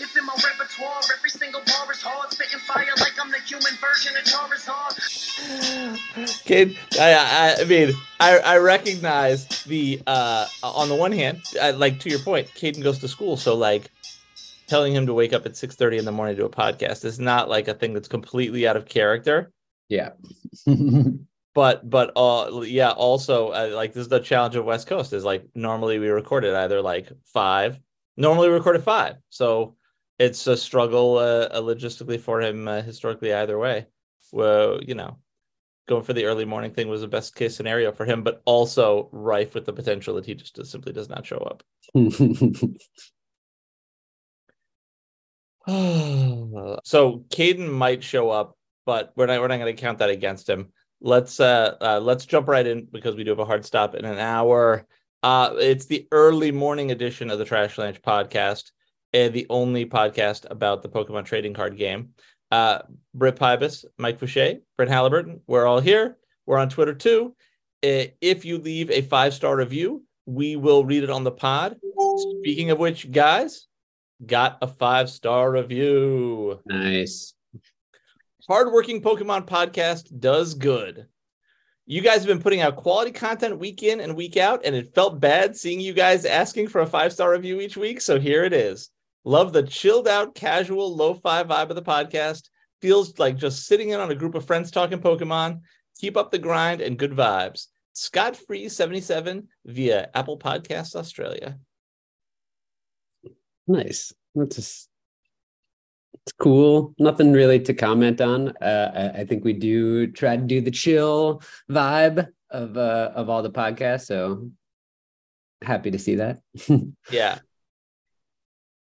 It's in my repertoire. Every single bar is hard. Spitting fire like I'm the human version of Charizard. Kid, I, I, I mean, I, I recognize the uh on the one hand, I, like to your point, Caden goes to school, so like telling him to wake up at six thirty in the morning to do a podcast is not like a thing that's completely out of character. Yeah. But but uh yeah, also uh, like this is the challenge of West Coast is like normally we record it either like five, normally we record at five, so it's a struggle uh, uh, logistically for him uh, historically either way. Well, you know, going for the early morning thing was the best case scenario for him, but also rife with the potential that he just simply does not show up. so Caden might show up, but we're not we're not going to count that against him. Let's uh, uh let's jump right in because we do have a hard stop in an hour. Uh it's the early morning edition of the Trash Lunch podcast, the only podcast about the Pokemon trading card game. Uh Britt Pybus, Mike Fouché, Brent Halliburton, we're all here. We're on Twitter too. Uh, If you leave a five star review, we will read it on the pod. Speaking of which, guys, got a five star review. nice. Hardworking Pokemon podcast does good. You guys have been putting out quality content week in and week out, and it felt bad seeing you guys asking for a five star review each week. So here it is. Love the chilled out, casual, lo fi vibe of the podcast. Feels like just sitting in on a group of friends talking Pokemon. Keep up the grind and good vibes. Scott Free 77 via Apple Podcasts Australia. Nice. That's just it's cool. Nothing really to comment on. Uh, I, I think we do try to do the chill vibe of uh, of all the podcasts. So happy to see that. Yeah.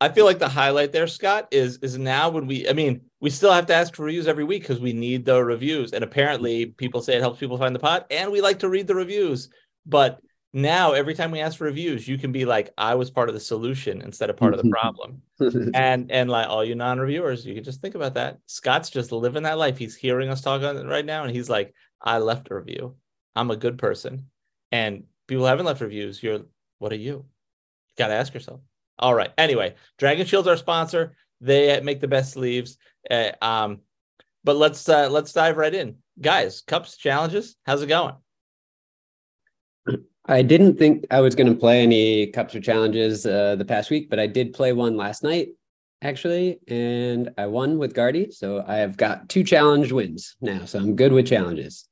I feel like the highlight there, Scott, is is now when we I mean, we still have to ask for reviews every week because we need the reviews. And apparently people say it helps people find the pod, and we like to read the reviews. But now every time we ask for reviews, you can be like, I was part of the solution instead of part of the mm-hmm. problem. and and like all you non-reviewers, you can just think about that. Scott's just living that life. He's hearing us talk on it right now, and he's like, I left a review. I'm a good person. And people haven't left reviews. You're what are you? You gotta ask yourself. All right. Anyway, Dragon Shield's our sponsor. They make the best sleeves. Uh, um, but let's uh, let's dive right in, guys. Cups challenges. How's it going? I didn't think I was going to play any cups or challenges uh, the past week, but I did play one last night actually, and I won with Guardy. So I have got two challenge wins now. So I'm good with challenges.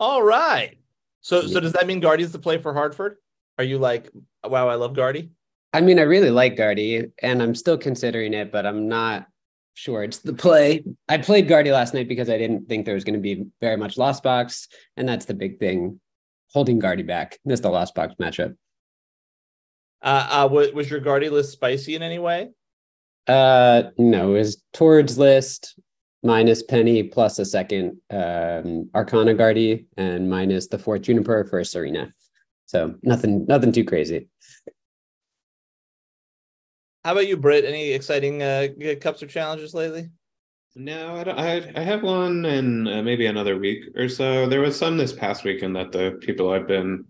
All right. So so does that mean Guardy's the play for Hartford? Are you like, wow, I love Guardy? I mean, I really like Guardy, and I'm still considering it, but I'm not sure it's the play. I played Guardy last night because I didn't think there was going to be very much lost box, and that's the big thing, holding Guardy back. Missed the lost box matchup. Uh, uh was, was your Guardy list spicy in any way? Uh, no, it was Tord's list minus Penny plus a second um, Arcana Guardy and minus the fourth Juniper for Serena. So nothing, nothing too crazy. How about you, Britt? Any exciting uh, cups or challenges lately? No, I don't. I, I have one in uh, maybe another week or so. There was some this past weekend that the people I've been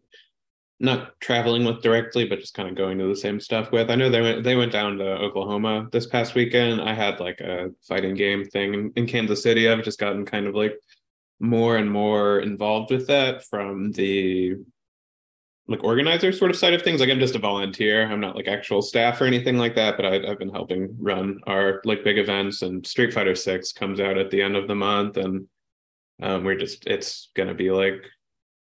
not traveling with directly, but just kind of going to the same stuff with. I know they went they went down to Oklahoma this past weekend. I had like a fighting game thing in, in Kansas City. I've just gotten kind of like more and more involved with that from the like organizer sort of side of things. Like I'm just a volunteer. I'm not like actual staff or anything like that, but I, I've been helping run our like big events. And Street Fighter Six comes out at the end of the month, and um, we're just it's gonna be like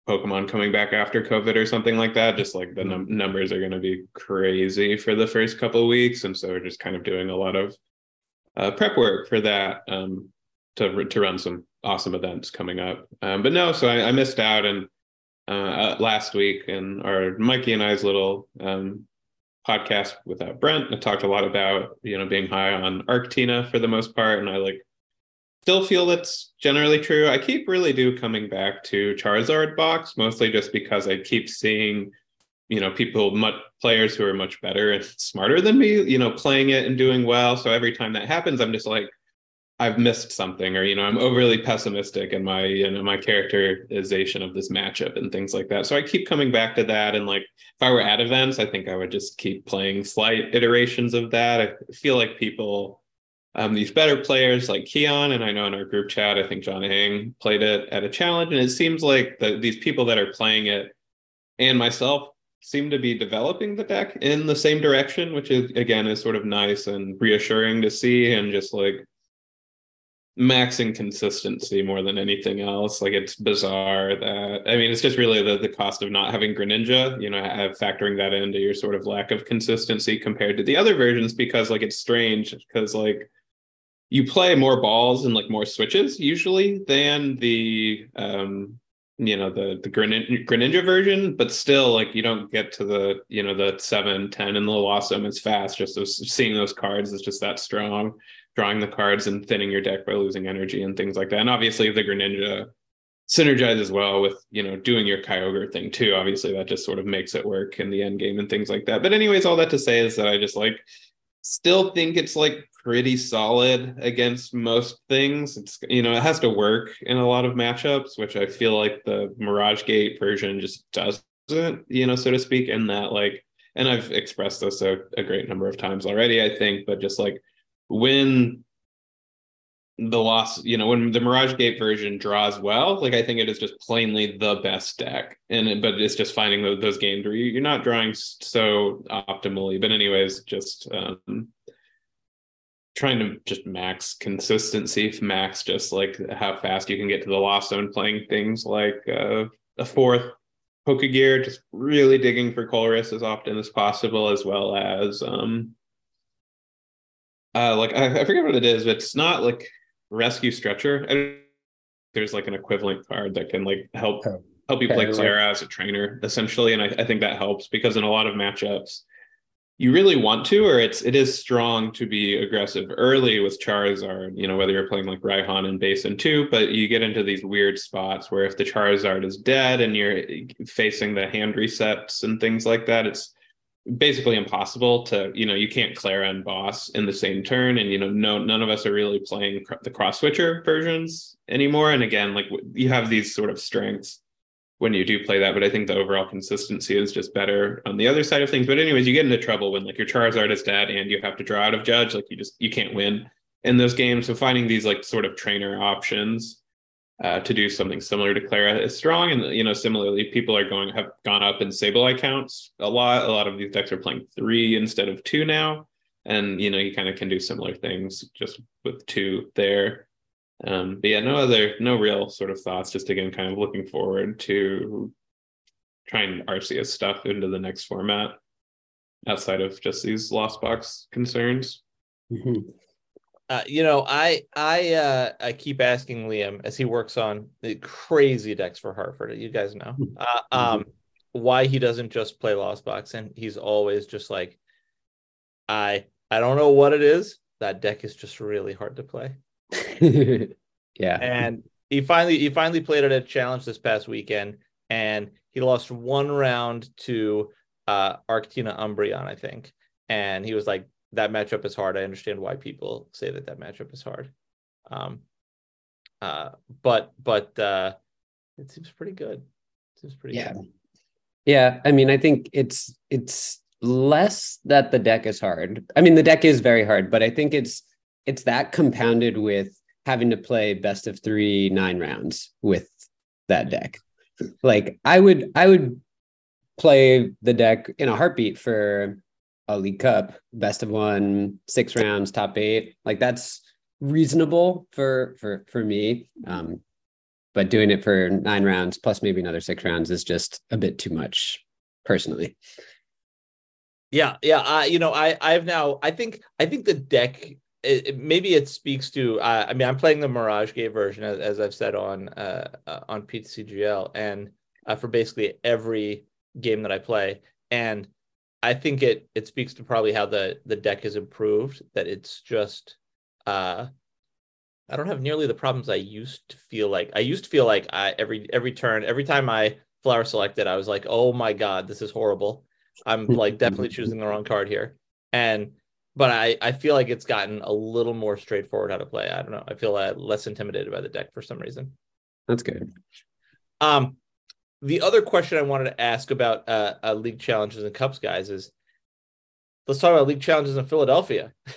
Pokemon coming back after COVID or something like that. Just like the num- numbers are gonna be crazy for the first couple of weeks, and so we're just kind of doing a lot of uh, prep work for that um, to to run some awesome events coming up. Um, but no, so I, I missed out and uh, last week in our Mikey and I's little um, podcast with uh, Brent. I talked a lot about you know being high on Arctina for the most part, and I like still feel that's generally true. I keep really do coming back to Charizard box mostly just because I keep seeing you know people much players who are much better and smarter than me you know playing it and doing well so every time that happens i'm just like I've missed something, or you know, I'm overly pessimistic in my you know my characterization of this matchup and things like that. So I keep coming back to that, and like if I were at events, I think I would just keep playing slight iterations of that. I feel like people, um, these better players like Keon, and I know in our group chat, I think John Hang played it at a challenge, and it seems like the, these people that are playing it, and myself seem to be developing the deck in the same direction, which is again is sort of nice and reassuring to see, and just like maxing consistency more than anything else. Like it's bizarre that I mean, it's just really the the cost of not having Greninja. You know, factoring that into your sort of lack of consistency compared to the other versions because like it's strange because like you play more balls and like more switches usually than the um you know the the Greninja, Greninja version, but still like you don't get to the you know the seven ten and the Awesome as fast. Just those, seeing those cards is just that strong drawing the cards and thinning your deck by losing energy and things like that. And obviously the Greninja synergizes well with, you know, doing your Kyogre thing too. Obviously that just sort of makes it work in the end game and things like that. But anyways, all that to say is that I just like still think it's like pretty solid against most things. It's you know, it has to work in a lot of matchups, which I feel like the Mirage Gate version just doesn't, you know, so to speak, in that like and I've expressed this a, a great number of times already, I think, but just like when the loss, you know, when the Mirage Gate version draws well, like I think it is just plainly the best deck. And but it's just finding those, those games where you're not drawing so optimally. But anyways, just um trying to just max consistency, max just like how fast you can get to the lost zone playing things like uh, a fourth Pokegear, just really digging for Colress as often as possible, as well as um uh, like I, I, forget what it is, but it's not like rescue stretcher. there's like an equivalent card that can like help oh, help you play Klara as a trainer essentially, and I, I think that helps because in a lot of matchups you really want to, or it's it is strong to be aggressive early with Charizard. You know whether you're playing like Raihan and Basin too, but you get into these weird spots where if the Charizard is dead and you're eh, facing the hand resets and things like that, it's basically impossible to you know you can't Klara and boss in the same turn and you know no none of us are really playing cr- the cross switcher versions anymore. And again like you have these sort of strengths when you do play that but i think the overall consistency is just better on the other side of things. But anyways you get into trouble when like your charizard is dead and you have to draw out of judge like you just you can't win in those games. So finding these like sort of trainer options uh, to do something similar to Klara is strong. And you know, similarly, people are going have gone up in Sableye counts a lot. A lot of these decks are playing three instead of two now, and you know, you kind of can do similar things just with two there. Um, but yeah, no other, no real sort of thoughts. Just again, kind of looking forward to trying Arceus stuff into the next format outside of just these lost box concerns. Mm-hmm. Uh, you know, I I uh, I keep asking Liam as he works on the crazy decks for Hartford. You guys know hmm. uh, um, mm-hmm. why he doesn't just play Lost Box, and he's always just like, I I don't know what it is. That deck is just really hard to play. yeah, and he finally he finally played it at a challenge this past weekend, and he lost one round to uh Arctina Umbreon, I think, and he was like, that matchup is hard. I understand why people say that that matchup is hard. Um, uh, but but uh, it seems pretty good. It seems pretty yeah. Good. Yeah, I mean, I think it's it's less that the deck is hard. I mean, the deck is very hard, but I think it's it's that compounded with having to play best of three nine rounds with that deck. Like I would I would play the deck in a heartbeat for a League Cup, best of one, six rounds, top eight. Like that's reasonable for for for me. Um, but doing it for nine rounds plus maybe another six rounds is just a bit too much, personally. Yeah, yeah. I you know I I've now I think I think the deck it, maybe it speaks to uh, I mean I'm playing the Mirage Gate version as, as I've said on uh, uh on PTCGL and uh, for basically every game that I play and I think it it speaks to probably how the the deck has improved. That it's just uh, I don't have nearly the problems I used to feel like. I used to feel like I every every turn, every time I flower selected, I was like, oh my god, this is horrible. I'm like definitely choosing the wrong card here. And but I, I feel like it's gotten a little more straightforward how to play. I don't know. I feel uh, less intimidated by the deck for some reason. That's good. Um, the other question I wanted to ask about uh, uh, league challenges and cups, guys, is let's talk about league challenges in Philadelphia.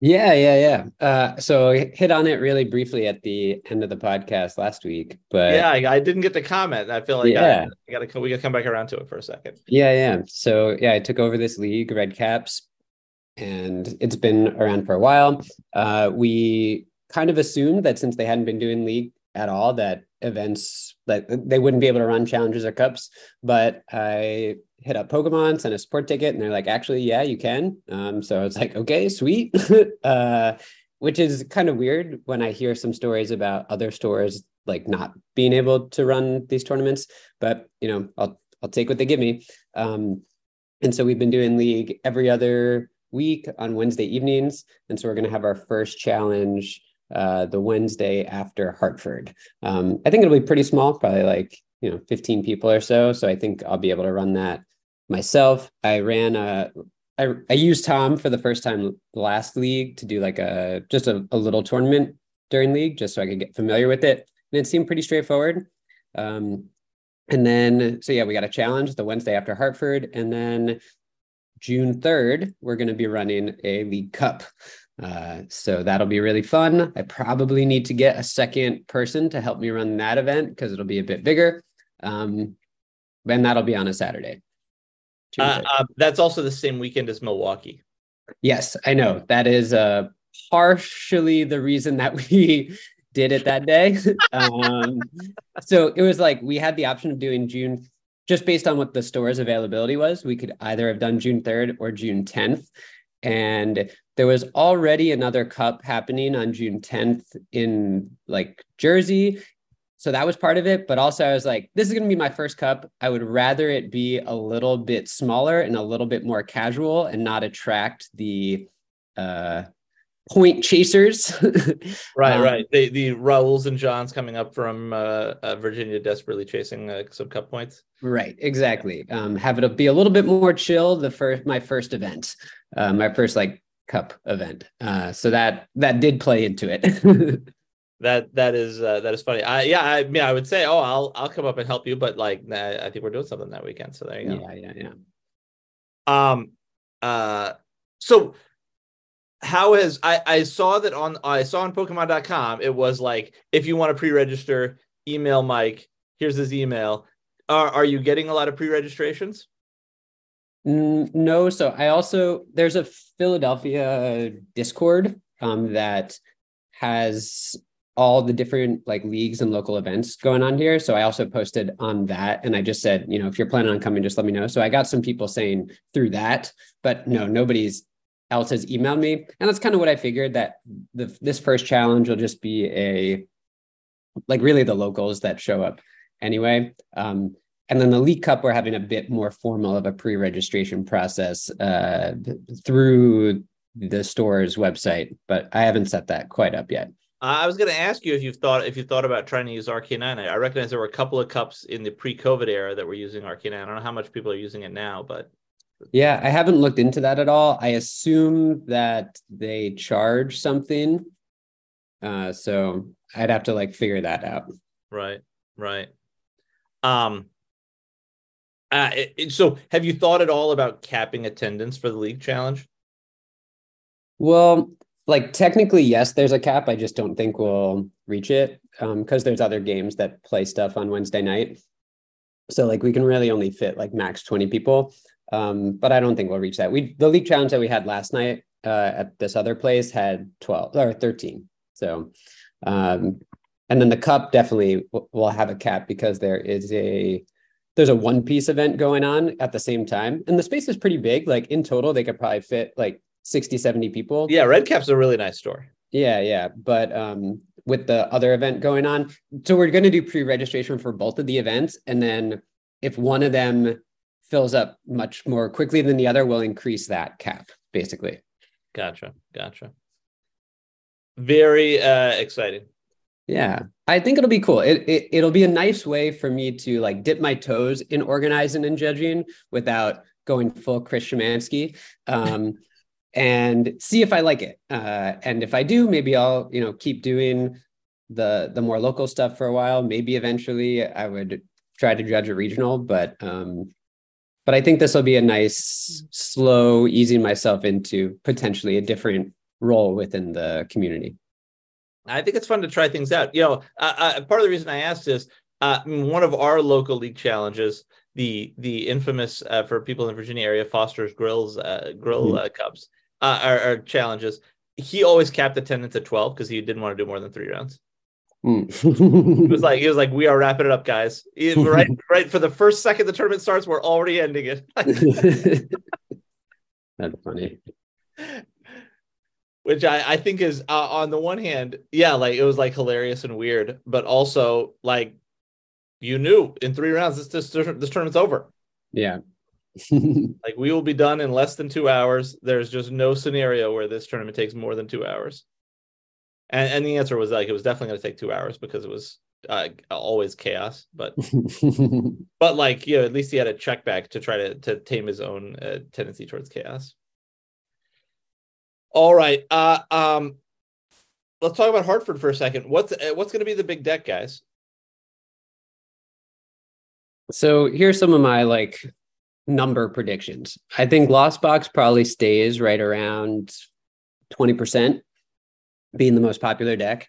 Yeah, yeah, yeah. Uh, so I hit on it really briefly at the end of the podcast last week, but yeah, I, I didn't get the comment. I feel like Yeah. I, I gotta we gotta come back around to it for a second. Yeah, yeah. So yeah, I took over this league, Red Caps, and it's been around for a while. Uh, we kind of assumed that since they hadn't been doing league at all, that events that they wouldn't be able to run challenges or cups. But I hit up Pokemon, sent a support ticket, and they're like, actually, yeah, you can. Um, so it's like, okay, sweet. uh, which is kind of weird when I hear some stories about other stores like not being able to run these tournaments. But you know, I'll I'll take what they give me. Um, and so we've been doing league every other week on Wednesday evenings. And so we're going to have our first challenge uh, the Wednesday after Hartford. Um, I think it'll be pretty small, probably like, you know, 15 people or so. So I think I'll be able to run that myself. I ran a, I, I used TOM for the first time last league to do like a, just a, a little tournament during league, just so I could get familiar with it. And it seemed pretty straightforward. Um, and then, so yeah, we got a challenge the Wednesday after Hartford. And then June 3rd, we're going to be running a League Cup. Uh, so that'll be really fun. I probably need to get a second person to help me run that event because it'll be a bit bigger. Um, and that'll be on a Saturday. Uh, uh, that's also the same weekend as Milwaukee. Yes, I know. That is uh, partially the reason that we did it that day. um, so it was like we had the option of doing June, just based on what the store's availability was. We could either have done June 3rd or June 10th. And there was already another cup happening on June 10th in like Jersey. So that was part of it. But also, I was like, this is going to be my first cup. I would rather it be a little bit smaller and a little bit more casual and not attract the uh, point chasers. Right, Um, right. The the Raúls and Johns coming up from uh, uh, Virginia, desperately chasing uh, some cup points. Right, exactly. Um, have it be a little bit more chill. The first, my first event, uh, my first like cup event. Uh, so that that did play into it. That that is uh, that is funny. I yeah, I mean, I would say, oh, I'll I'll come up and help you, but like, nah, I think we're doing something that weekend. So there you go. yeah, yeah, yeah. Um, uh, so how has I I saw that on I saw on Pokemon.com it was like if you want to pre-register, email Mike. Here's his email. Are are you getting a lot of pre-registrations? No, so I also there's a Philadelphia Discord um, that has all the different like leagues and local events going on here. So I also posted on that, and I just said, you know, if you're planning on coming, just let me know. So I got some people saying through that, but no, nobody's else has emailed me, and that's kind of what I figured that the this first challenge will just be a like really the locals that show up anyway. Um, and then the League Cup, we're having a bit more formal of a pre-registration process uh, through the store's website, but I haven't set that quite up yet. I was going to ask you if you've thought if you thought about trying to use Arcanine. I recognize there were a couple of cups in the pre-COVID era that were using Arcanine. I don't know how much people are using it now, but Yeah, I haven't looked into that at all. I assume that they charge something, uh, so I'd have to like figure that out. right, right. Um. Uh, it- it- so, have you thought at all about capping attendance for the league challenge? Well, like technically, yes, there's a cap. I just don't think we'll reach it because there's other games that play stuff on Wednesday night. So like we can really only fit like max 20 people. Um, but I don't think we'll reach that. We the league challenge that we had last night uh, at this other place had 12 or 13. So um, and then the cup definitely w- will have a cap because there is a there's a one piece event going on at the same time and the space is pretty big like in total they could probably fit like 60 70 people Yeah, Red Cap's a really nice store. yeah yeah but um with the other event going on so we're going to do pre-registration for both of the events and then if one of them fills up much more quickly than the other we'll increase that cap basically Gotcha, gotcha. Very uh exciting. Yeah, I think it'll be cool. It, it it'll be a nice way for me to like dip my toes in organizing and judging without going full Chris Schemanske. Um, and see if I like it. Uh, and if I do, maybe I'll you know keep doing the the more local stuff for a while. Maybe eventually I would try to judge a regional, but um, but I think this will be a nice, slow easing myself into potentially a different role within the community. I think it's fun to try things out. You know, uh, uh, part of the reason I asked is uh, one of our local league challenges, the the infamous uh, for people in the Virginia area, Foster's Grills uh, Grill mm-hmm. Cups, are, are, challenges. He always capped attendance at twelve because he didn't want to do more than three rounds. Mm. he was like, he was like, we are wrapping it up, guys. right, right. For the first second the tournament starts, we're already ending it. That's funny which I, I think is uh, on the one hand, yeah, like it was like hilarious and weird, but also like you knew in three rounds this this, this tournament's over. Yeah. like we will be done in less than two hours. There's just no scenario where this tournament takes more than two hours. And and the answer was like it was definitely going to take two hours because it was uh, always chaos. But but like you know, at least he had a check back to try to to tame his own uh, tendency towards chaos. All right. Uh, um, let's talk about Hartford for a second. What's uh, what's going to be the big deck, guys? So here's some of my like number predictions. I think Lost Box probably stays right around 20%, being the most popular deck.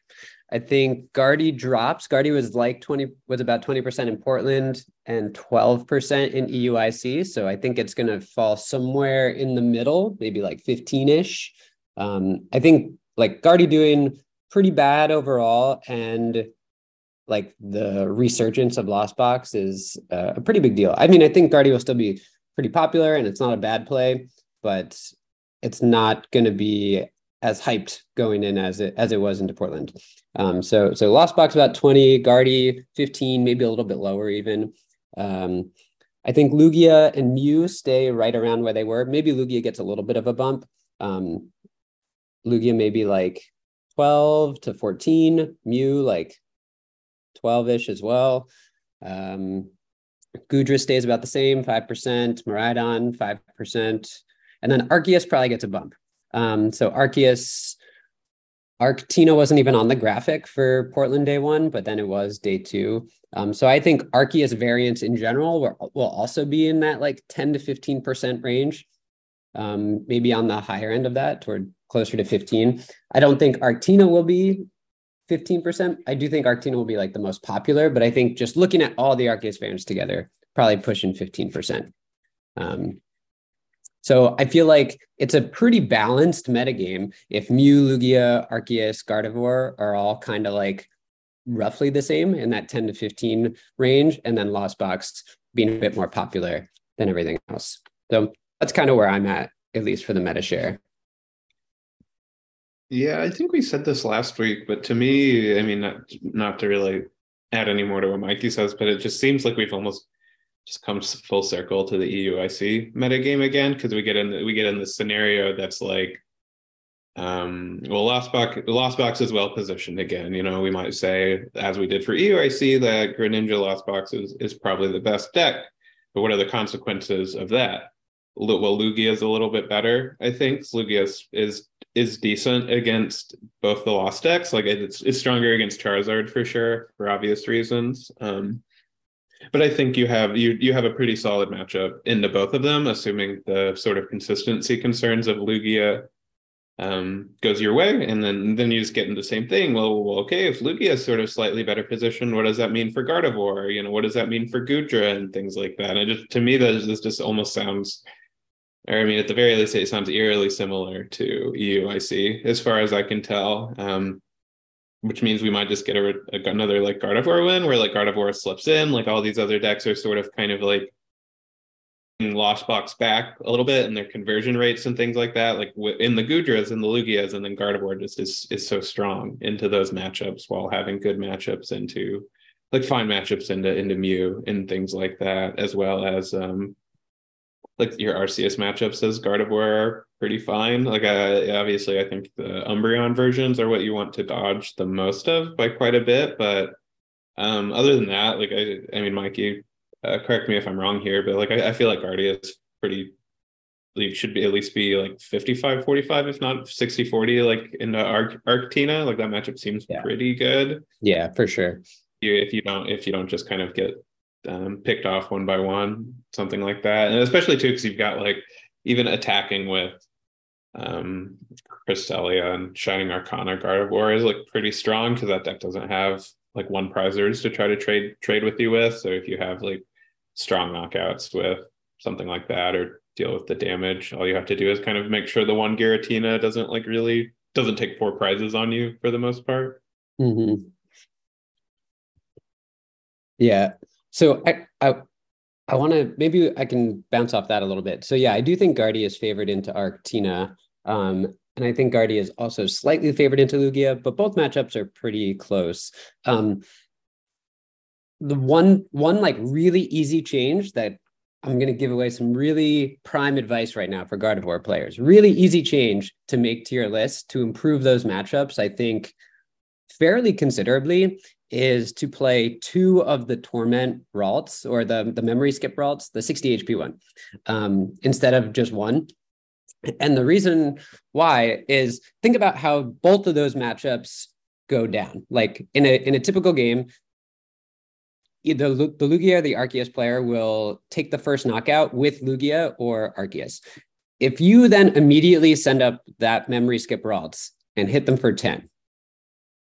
I think Guardy drops. Guardy was like 20 was about 20% in Portland and 12% in EUIC. So I think it's going to fall somewhere in the middle, maybe like 15ish. Um, I think like Guardy doing pretty bad overall, and like the resurgence of Lost Box is uh, a pretty big deal. I mean, I think Guardy will still be pretty popular, and it's not a bad play, but it's not going to be as hyped going in as it as it was into Portland. Um, so so Lost Box about 20, Guardy 15, maybe a little bit lower even. Um, I think Lugia and Mew stay right around where they were. Maybe Lugia gets a little bit of a bump. Um, Lugia maybe like 12 to 14, Mew like 12 ish as well. Um, Goodra stays about the same, 5%, Miraidon, 5%. And then Arceus probably gets a bump. Um, so Arceus, Arctina wasn't even on the graphic for Portland day one, but then it was day two. Um, so I think Arceus variants in general will, will also be in that like 10 to 15% range, um, maybe on the higher end of that toward closer to 15. I don't think Arctina will be 15%. I do think Arctina will be like the most popular, but I think just looking at all the Arceus variants together, probably pushing 15%. Um, so I feel like it's a pretty balanced metagame. If Mew, Lugia, Arceus, Gardevoir are all kind of like roughly the same in that 10 to 15 range, and then Lost Box being a bit more popular than everything else. So that's kind of where I'm at, at least for the meta share. Yeah, I think we said this last week, but to me, I mean, not not to really add any more to what Mikey says, but it just seems like we've almost just comes full circle to the EUIC metagame again because we get in the, we get in this scenario that's like, um, well, Lost Box is well positioned again. You know, we might say as we did for EUIC that Greninja Lost Box is is probably the best deck, but what are the consequences of that? Well, Lugia is a little bit better, I think. Lugia is, is is decent against both the lost decks. Like it's it's stronger against Charizard for sure, for obvious reasons. Um, but I think you have you you have a pretty solid matchup into both of them, assuming the sort of consistency concerns of Lugia um, goes your way, and then then you just get into the same thing. Well, well, okay, if Lugia is sort of slightly better positioned, what does that mean for Gardevoir? You know, what does that mean for Goodra and things like that? And just to me, that this just almost sounds or I mean, at the very least, it sounds eerily similar to EUIC, as far as I can tell. Um, which means we might just get a, a, another like Gardevoir win, where like Gardevoir slips in, like all these other decks are sort of kind of like lost box back a little bit, and their conversion rates and things like that. Like in the Goodras and the Lugias, and then Gardevoir just is is so strong into those matchups while having good matchups into like fine matchups into into Mew and things like that, as well as um like your Arceus matchups as Gardevoir are pretty fine. Like uh, obviously, I think the Umbreon versions are what you want to dodge the most of by quite a bit. But um, other than that, like I, I mean, Mikey, uh, correct me if I'm wrong here, but like I, I feel like Guardia is pretty should be at least be like 55 45 if not 60 40 like in the Arc Arctina like that matchup seems Yeah. pretty good Yeah, for sure. you if you don't if you don't just kind of get um, picked off one by one something like that. And especially too because you've got like even attacking with um and Shining Arcana Gardevoir is like pretty strong because that deck doesn't have like one prizers to try to trade trade with you with. So if you have like strong knockouts with something like that or deal with the damage all you have to do is kind of make sure the one Giratina doesn't like really doesn't take four prizes on you for the most part. Hmm Yeah. So I I I want to maybe I can bounce off that a little bit. So yeah, I do think Guardy is favored into Arctina. Um, and I think Guardy is also slightly favored into Lugia, but both matchups are pretty close. Um, the one one like really easy change that I'm going to give away some really prime advice right now for Gardevoir players. Really easy change to make to your list to improve those matchups. I think fairly considerably is to play two of the torment Ralts or the, the memory skip Ralts, the 60 HP one, um, instead of just one. And the reason why is think about how both of those matchups go down. Like in a in a typical game, either the Lugia or the Arceus player will take the first knockout with Lugia or Arceus. If you then immediately send up that memory skip Ralts and hit them for 10,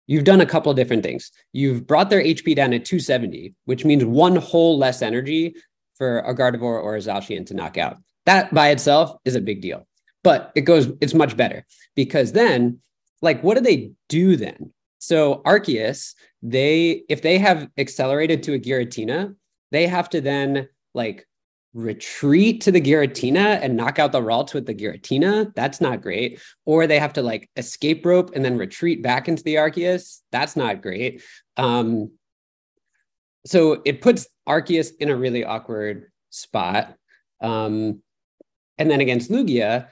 you've done a couple of different things. You've brought their HP down to 270, which means one whole less energy for a Gardevoir or a Zacian to knock out. That by itself is a big deal. But it goes, it's much better because then, like, what do they do then? So Arceus, they if they have accelerated to a Giratina, they have to then like retreat to the Giratina and knock out the Ralts with the Giratina. That's not great. Or they have to like escape rope and then retreat back into the Arceus. That's not great. Um, so it puts Arceus in a really awkward spot. Um, and then against Lugia,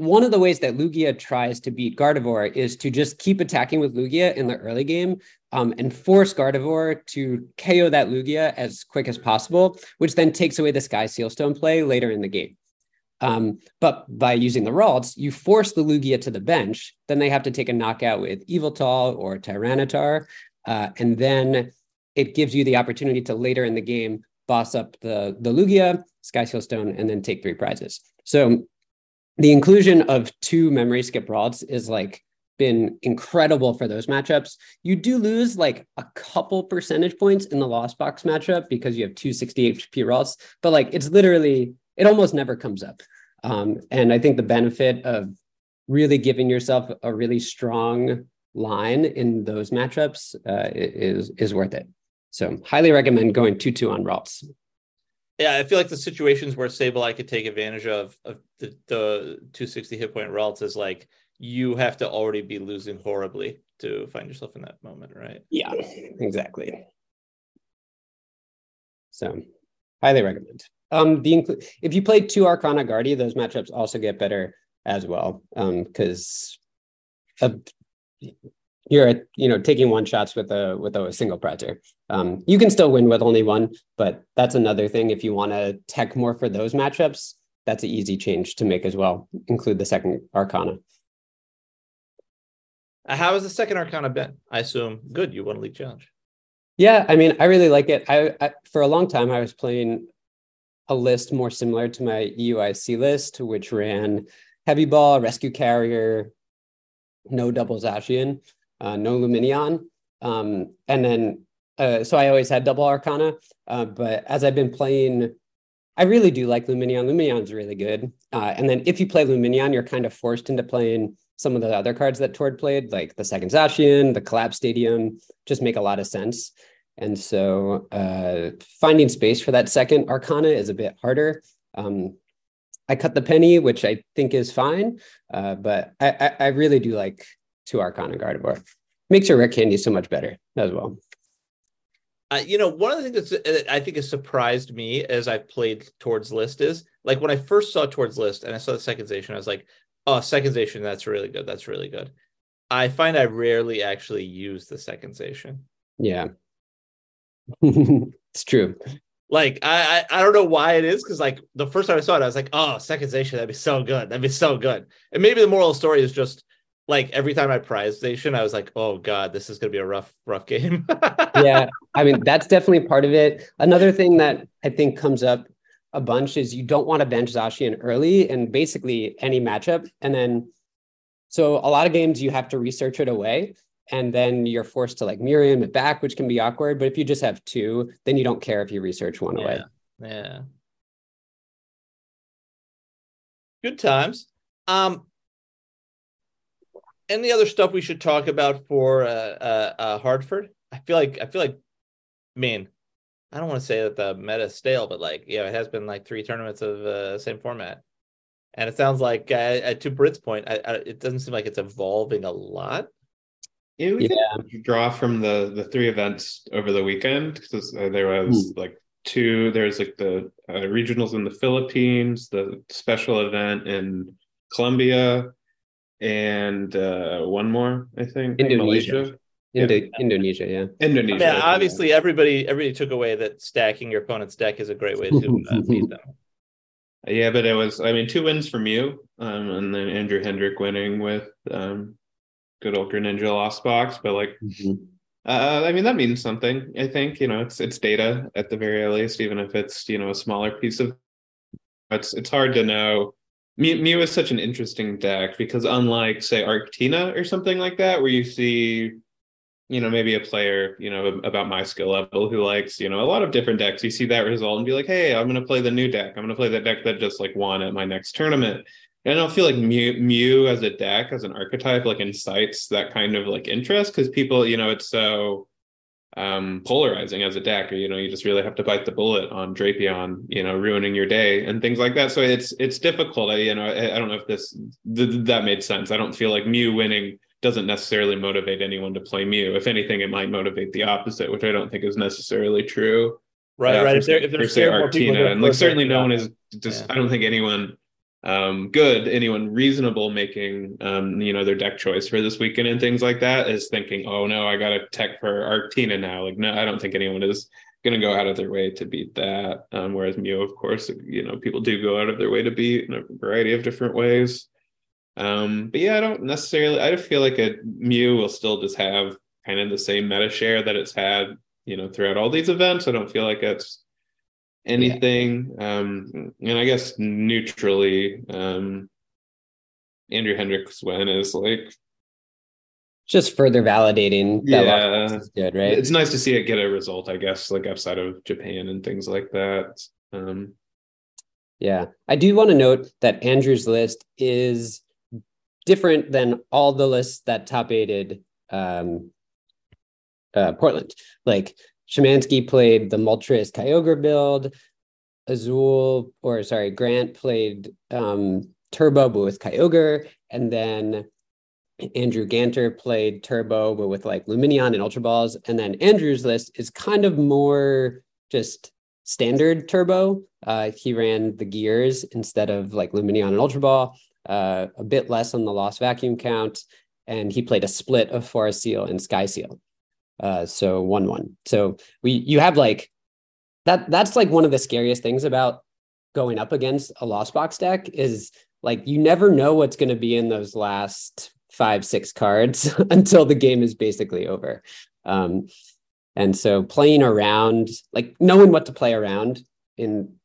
one of the ways that Lugia tries to beat Gardevoir is to just keep attacking with Lugia in the early game um, and force Gardevoir to KO that Lugia as quick as possible, which then takes away the Sky Sealstone play later in the game. Um, but by using the Ralts, you force the Lugia to the bench. Then they have to take a knockout with Yveltal or Tyranitar. Uh, and then it gives you the opportunity to later in the game boss up the, the Lugia, Sky Sealstone, and then take three prizes. So the inclusion of two memory skip Ralts is like been incredible for those matchups. You do lose like a couple percentage points in the lost box matchup because you have two 60 HP Ralts, but like it's literally it almost never comes up. Um, and I think the benefit of really giving yourself a really strong line in those matchups uh, is is worth it. So highly recommend going two two on Ralts. Yeah, I feel like the situations where Sableye could take advantage of of the, the 260 hit point Ralts is like you have to already be losing horribly to find yourself in that moment, right? Yeah, exactly. So highly recommend. Um, the inclu- if you play two Arcana Guardi, those matchups also get better as well. Um, because you're you know taking one shots with a with a single prizer. Um, you can still win with only one, but that's another thing. If you want to tech more for those matchups, that's an easy change to make as well. Include the second Arcana. Uh, How has the second Arcana been? I assume good. You won a league challenge. Yeah, I mean, I really like it. I, I for a long time I was playing a list more similar to my EUIC list, which ran heavy ball, rescue carrier, no double Zacian, uh, no Lumineon, um, and then uh, so I always had double Arcana. Uh, but as I've been playing, I really do like Lumineon. Lumineon's really good. Uh, and then if you play Lumineon, you're kind of forced into playing some of the other cards that Tord played, like the second Zacian, the Collapse Stadium, just make a lot of sense. And so uh, finding space for that second Arcana is a bit harder. Um, I cut the penny, which I think is fine, uh, but I, I, I, really do like two Arcana Gardevoir. Makes your rare candy so much better as well. Uh, you know, one of the things that I think has surprised me as I played Tord's list is like when I first saw Tord's list and I saw the second Zacian, I was like, oh, second Zacian, that's really good. That's really good. I find I rarely actually use the second Zacian. Yeah. it's true. Like I, I I don't know why it is because like the first time I saw it, I was like, oh, second Zacian, that'd be so good. That'd be so good. And maybe the moral of the story is just like every time I prize Zacian, I was like, oh god, this is gonna be a rough, rough game. yeah, I mean that's definitely part of it. Another thing that I think comes up a bunch is you don't want to bench Zacian early and basically any matchup, and then so a lot of games you have to research it away and then you're forced to like Miriam it back, which can be awkward. But if you just have two, then you don't care if you research one yeah. away. Yeah. Good times. Um, any other stuff we should talk about for uh, uh, uh Hartford? I feel like I feel like, I mean, I don't want to say that the meta is stale, but like, yeah, it has been like three tournaments of uh, same format, and it sounds like uh, to Britt's point, I, I, it doesn't seem like it's evolving a lot. Yeah, we yeah. draw from the the three events over the weekend because uh, there was hmm. like two. There's like the uh, regionals in the Philippines, the special event in Colombia, and uh, one more, I think, Indonesia. Malaysia. Indo- yeah. Indonesia, yeah. Indonesia. Yeah, obviously, everybody everybody took away that stacking your opponent's deck is a great way to uh, beat them. Yeah, but it was, I mean, two wins from you, um, and then Andrew Hedrick winning with um, good old Greninja Lost Box, but like, mm-hmm. uh, I mean, that means something. I think you know, it's it's data at the very least, even if it's you know a smaller piece of. It's it's hard to know. Mew, is such an interesting deck because unlike say Arctina or something like that, where you see you know maybe a player you know about my skill level who likes you know a lot of different decks you see that result and be like hey i'm to play the new deck. I'm to play the deck that just like won at my next tournament. And I feel like Mew, Mew as a deck, as an archetype, like incites that kind of like interest because people, you know, it's so um polarizing as a deck, or you know, you just really have to bite the bullet on Drapion, you know, ruining your day and things like that. So it's it's difficult. I, you know, I, I don't know if this th- that made sense. I don't feel like Mew winning doesn't necessarily motivate anyone to play Mew. If anything, it might motivate the opposite, which I don't think is necessarily true. Right, uh, right. If, there, if there's say Arctina, and like certainly no one is just. Yeah. I don't think anyone um, good, anyone reasonable making um, you know their deck choice for this weekend and things like that is thinking, oh no, I got a tech for Arctina now. Like no, I don't think anyone is going to go out of their way to beat that. Um, whereas Mew, of course, you know people do go out of their way to beat in a variety of different ways. Um, but yeah, I don't necessarily. I feel like a Mew will still just have kind of the same meta share that it's had, you know, throughout all these events. I don't feel like it's anything. Yeah. Um, and I guess neutrally, um, Andrew Hedrick's win is like just further validating that yeah, is good, right? It's nice to see it get a result, I guess, like outside of Japan and things like that. Um, yeah, I do want to note that Andrew's list is different than all the lists that top aided um, uh, Portland. Like Schemanske played the Moltres Kyogre build. Azul, or sorry, Grant played um, Turbo, but with Kyogre. And then Andrew Ganter played Turbo, but with like Lumineon and Ultra Balls. And then Andrew's list is kind of more just standard Turbo. Uh, he ran the gears instead of like Lumineon and Ultra Ball, uh, a bit less on the lost vacuum count. And he played a split of Forest Seal and Sky Seal. Uh, so one one. So we you have like that. That's like one of the scariest things about going up against a lost box deck is like you never know what's going to be in those last five six cards until the game is basically over. Um, and so playing around, like knowing what to play around in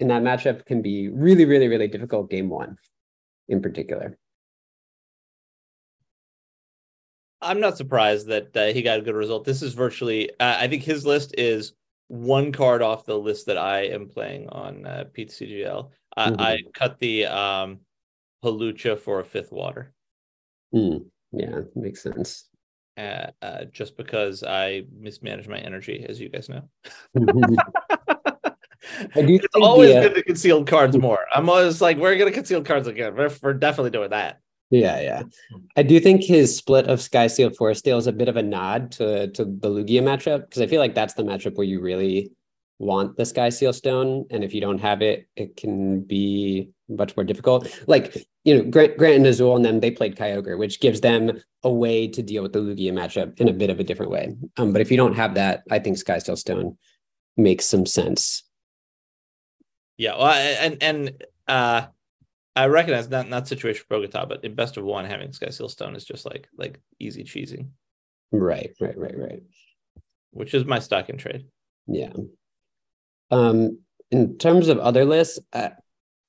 in that matchup can be really really really difficult game one in particular. I'm not surprised that uh, he got a good result. This is virtually, uh, I think his list is one card off the list that I am playing on uh, PTCGL. I, mm-hmm. I cut the um, for a fifth water. Mm, yeah, makes sense. Uh, uh, just because I mismanage my energy, as you guys know. I do it's always the, uh, good to conceal cards more. I'm always like, we're gonna conceal cards again. We're, we're definitely doing that. Yeah, yeah. I do think his split of Sky Seal Forest Seal is a bit of a nod to to the Lugia matchup because I feel like that's the matchup where you really want the Sky Seal Stone, and if you don't have it, it can be much more difficult. Like you know, Grant, Grant and Azul and them they played Kyogre, which gives them a way to deal with the Lugia matchup in a bit of a different way. Um, but if you don't have that, I think Sky Seal Stone makes some sense Yeah, well, and and uh, I recognize not not situation for Bogota, but in best of one, having Sky Seal Stone is just like like easy cheesing, Right, right, right, right. which is my stock in trade. Yeah. Um, in terms of other lists, uh,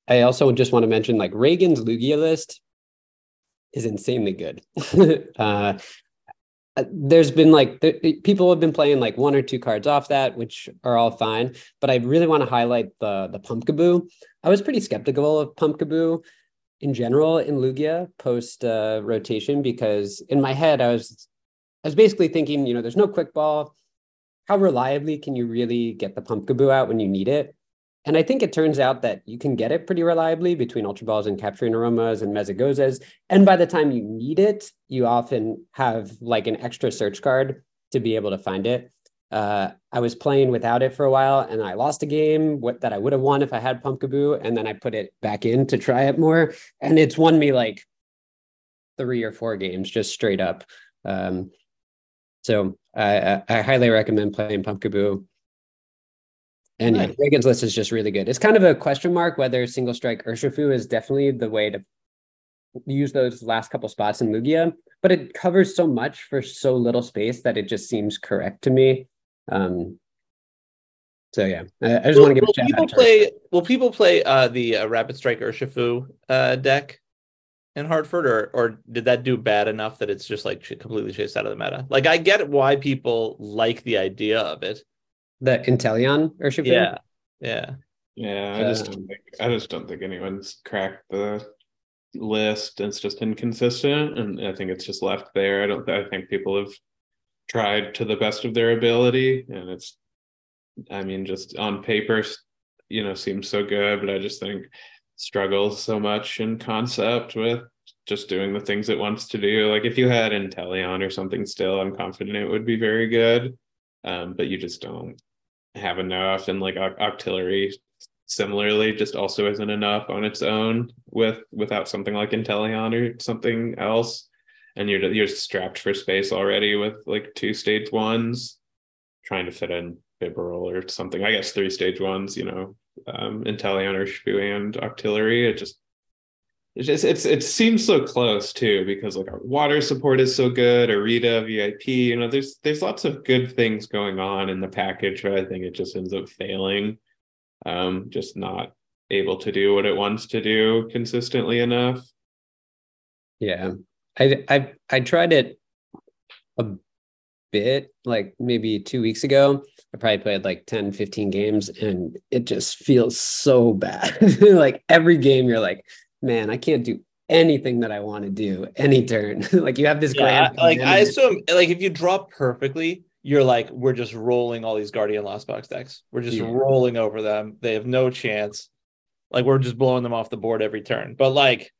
I also just want to mention like Reagan's Lugia list is insanely good. uh, there's been like people have been playing like one or two cards off that, which are all fine. But I really want to highlight the the Pumpkaboo. I was pretty skeptical of Pumpkaboo in general in Lugia post uh, rotation because in my head I was I was basically thinking, you know, there's no quick ball. How reliably can you really get the Pumpkaboo out when you need it? And I think it turns out that you can get it pretty reliably between Ultra Balls and Capturing Aromas and Mesagozas. And by the time you need it, you often have like an extra search card to be able to find it. Uh, I was playing without it for a while and I lost a game what, that I would have won if I had Pumpkaboo. And then I put it back in to try it more. And it's won me like three or four games just straight up. Um, so I, I highly recommend playing Pumpkaboo. And yeah. Reagan's list is just really good. It's kind of a question mark whether single strike Urshifu is definitely the way to use those last couple spots in Lugia, but it covers so much for so little space that it just seems correct to me. Um, so yeah, I, I just will, want to give will a people play? Will people play uh, the uh, Rapid Strike Urshifu uh, deck in Hartford, or or did that do bad enough that it's just like completely chased out of the meta? Like I get why people like the idea of it. The Inteleon Urshifu. Yeah, yeah. Yeah, I just Um, don't think I just don't think anyone's cracked the list. It's just inconsistent, and I think it's just left there. I don't. I think people have tried to the best of their ability, and it's. I mean, just on paper, you know, seems so good, but I just think struggles so much in concept with just doing the things it wants to do. Like if you had Inteleon or something still, I'm confident it would be very good. Um, but you just don't have enough and like Oc- Octillery similarly just also isn't enough on its own with without something like Inteleon or something else. And you're you're strapped for space already with like two stage ones, trying to fit in Bibarel or something. I guess three stage ones, you know, um Inteleon or Shu and Octillery. It just it's just it's it seems so close too because like our water support is so good Irida vip you know there's there's lots of good things going on in the package but i think it just ends up failing um just not able to do what it wants to do consistently enough Yeah. I I I tried it a bit like maybe 2 weeks ago. I probably played like 10 15 games and it just feels so bad. like every game you're like, man, I can't do anything that I want to do any turn. like you have this Yeah, grand like I assume, like if you draw perfectly, you're like we're just rolling all these Guardian Lost Box decks. We're just Yeah. rolling over them. They have no chance. Like we're just blowing them off the board every turn. But like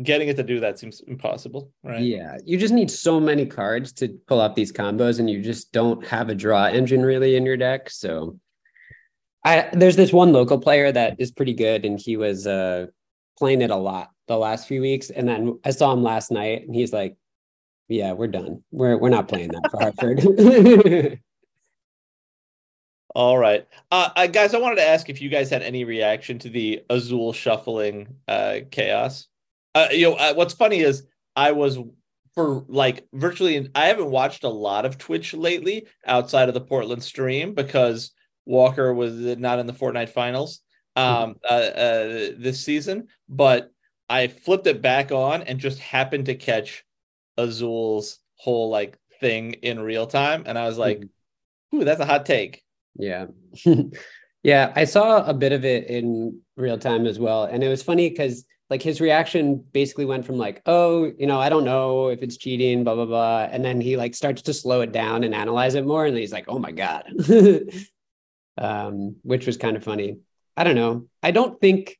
getting it to do that seems impossible, right? Yeah, you just need so many cards to pull off these combos, and you just don't have a draw engine really in your deck. So, I there's this one local player that is pretty good, and he was uh playing it a lot the last few weeks. And then I saw him last night, and he's like, "Yeah, we're done. We're we're not playing that for Hartford." All right. Uh, uh guys, I wanted to ask if you guys had any reaction to the Azul shuffling uh chaos. Uh you know, uh, what's funny is I was for like virtually I haven't watched a lot of Twitch lately outside of the Portland stream because Walker was not in the Fortnite finals um uh, uh this season, but I flipped it back on and just happened to catch Azul's whole like thing in real time and I was like, "Ooh, that's a hot take." Yeah. yeah, I saw a bit of it in real time as well. And it was funny because like his reaction basically went from like, oh, you know, I don't know if it's cheating, blah, blah, blah. And then he like starts to slow it down and analyze it more. And then he's like, oh my God. um, which was kind of funny. I don't know. I don't think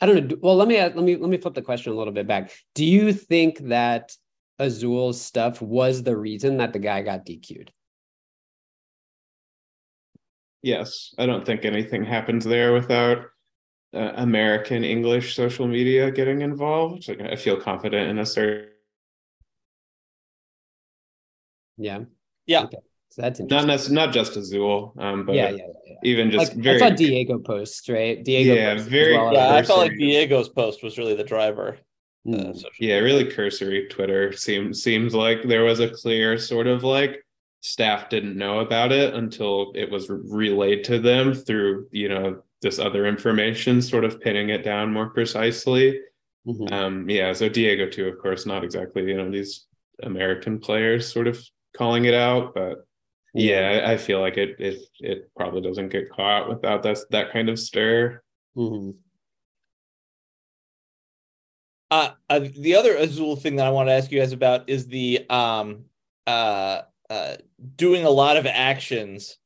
I don't know. Well, let me let me let me flip the question a little bit back. Do you think that Azul's stuff was the reason that the guy got DQ'd? yes i don't think anything happens there without uh, american english social media getting involved like, i feel confident in a certain Yeah. Yeah. Okay. So that's Not interesting. not just Azul, um, but yeah, yeah, yeah, yeah. even just Like very I saw Diego post, right? Diego Yeah, posted very- well Yeah, I Twitter. felt like Diego's post was really the driver. Uh, Mm. social yeah, really cursory Twitter seems seems like there was a clear sort of like staff didn't know about it until it was relayed to them through you know this other information, sort of pinning it down more precisely. Mhm. Um, yeah, so Diego too, of course, not exactly you know these American players sort of calling it out, but yeah, I, feel like it it it probably doesn't get caught without that that kind of stir. Mhm. Uh, uh, the other Azul thing that I want to ask you guys about is the um uh uh doing a lot of actions